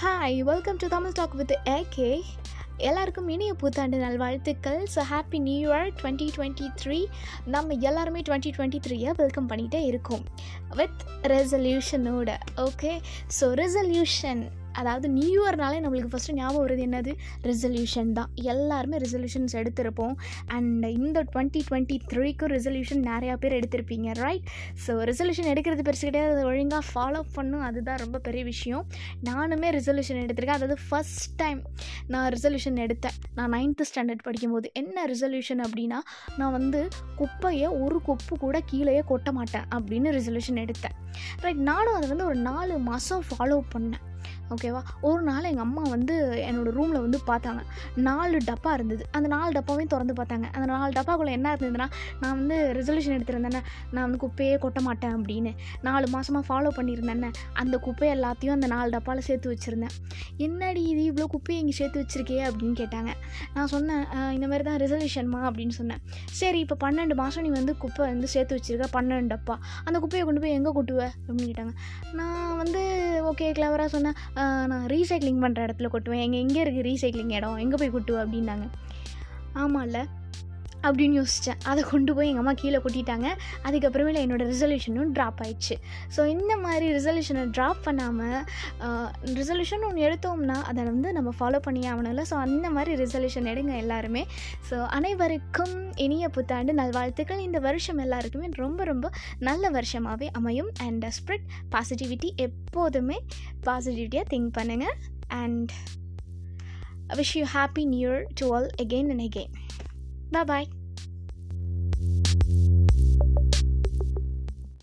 Hi welcome to Tamil talk with AK எல்லாருக்கும் இனிய புத்தாண்டு நல்வாழ்த்துக்கள். So happy new year twenty twenty three நம்ம எல்லாருமே டுவெண்ட்டி டுவெண்ட்டி த்ரீயை வெல்கம் பண்ணிகிட்டே இருக்கோம் வித் ரெசல்யூஷனோட ஓகே ஸோ ரெசல்யூஷன் அதாவது நியூ இயர்னாலே நம்மளுக்கு ஃபஸ்ட்டு ஞாபகம் வருது என்னது? ரெசல்யூஷன் தான். எல்லாருமே ரெசல்யூஷன்ஸ் எடுத்திருப்போம். அண்ட் இந்த டுவெண்ட்டி டுவெண்ட்டி த்ரீக்கும் ரெசல்யூஷன் நிறையா பேர் எடுத்திருப்பீங்க ரைட் ஸோ ரெசல்யூஷன் எடுக்கிறது பெருசு கிடையாது. அதை ஒழுங்காக ஃபாலோ பண்ணும். அதுதான் ரொம்ப பெரிய விஷயம். நானுமே ரெசல்யூஷன் எடுத்திருக்கேன். அதாவது ஃபஸ்ட் டைம் நான் ரெசல்யூஷன் எடுத்தேன். நான் நைன்த்து ஸ்டாண்டர்ட் படிக்கும்போது. என்ன ரெசல்யூஷன் அப்படின்னா நான் வந்து குப்பையை ஒரு கொப்பு கூட கீழேயே கொட்ட மாட்டேன் அப்படின்னு ரெசல்யூஷன் எடுத்தேன். ரைட் நானும் அதை வந்து ஒரு நாலு மாதம் ஃபாலோ பண்ணேன். ஓகேவா ஒரு நாள் எங்கள் அம்மா வந்து என்னோடய ரூமில் வந்து பார்த்தாங்க. நாலு டப்பா இருந்தது. அந்த நாலு டப்பாவையும் திறந்து பார்த்தாங்க. அந்த நாலு டப்பாக்குள்ளே என்ன இருந்ததுன்னா நான் வந்து ரெசல்யூஷன் எடுத்திருந்தேன்னே நான் வந்து குப்பையே கொட்ட மாட்டேன் அப்படின்னு. நாலு மாதமாக ஃபாலோ பண்ணியிருந்தேன்னே அந்த குப்பை எல்லாத்தையும் அந்த நாலு டப்பாவில் சேர்த்து வச்சுருந்தேன். என்னடி இது இவ்வளோ குப்பையை இங்கே சேர்த்து வச்சுருக்கே அப்படின்னு கேட்டாங்க. நான் சொன்னேன் இந்த மாதிரி தான் ரெசல்யூஷன்மா அப்படின்னு சொன்னேன். சரி இப்போ பன்னெண்டு மாதம் நீ வந்து குப்பை வந்து சேர்த்து வச்சுருக்க பன்னெண்டு டப்பா. அந்த குப்பையை கொண்டு போய் எங்கே கொட்டுவ? அப்படின்னு கேட்டாங்க. நான் வந்து ஓகே கிளவராக சொன்னேன். நான் ரீசைக்ளிங் பண்ணுற இடத்துல கொட்டுவேன். எங்கே எங்கே இருக்குது ரீசைக்ளிங் இடம். எங்கே போய் கொட்டுவேன் அப்படின்னாங்க. ஆமாம்ல அப்படின்னு யோசித்தேன் அதை கொண்டு போய் எங்கள் அம்மா கீழே கொட்டிட்டாங்க. அதுக்கப்புறமேல என்னோடய ரிசல்யூஷனும் ட்ராப் ஆயிடுச்சு. ஸோ இந்த மாதிரி ரிசல்யூஷனை ட்ராப் பண்ணாமல் ரிசல்யூஷன் ஒன்று எடுத்தோம்னா அதை வந்து நம்ம ஃபாலோ பண்ணி ஆகணும்ல. ஸோ அந்த மாதிரி ரிசல்யூஷன் எடுங்க எல்லாருமே. ஸோ அனைவருக்கும் இனிய புத்தாண்டு நல்வாழ்த்துக்கள். இந்த வருஷம் எல்லாருக்குமே ரொம்ப ரொம்ப நல்ல வருஷமாகவே அமையும். அண்ட் ஸ்ப்ரெட் பாசிட்டிவிட்டி எப்போதுமே பாசிட்டிவிட்டியாக திங்க் பண்ணுங்கள் and wish you happy new year to all again and again bye bye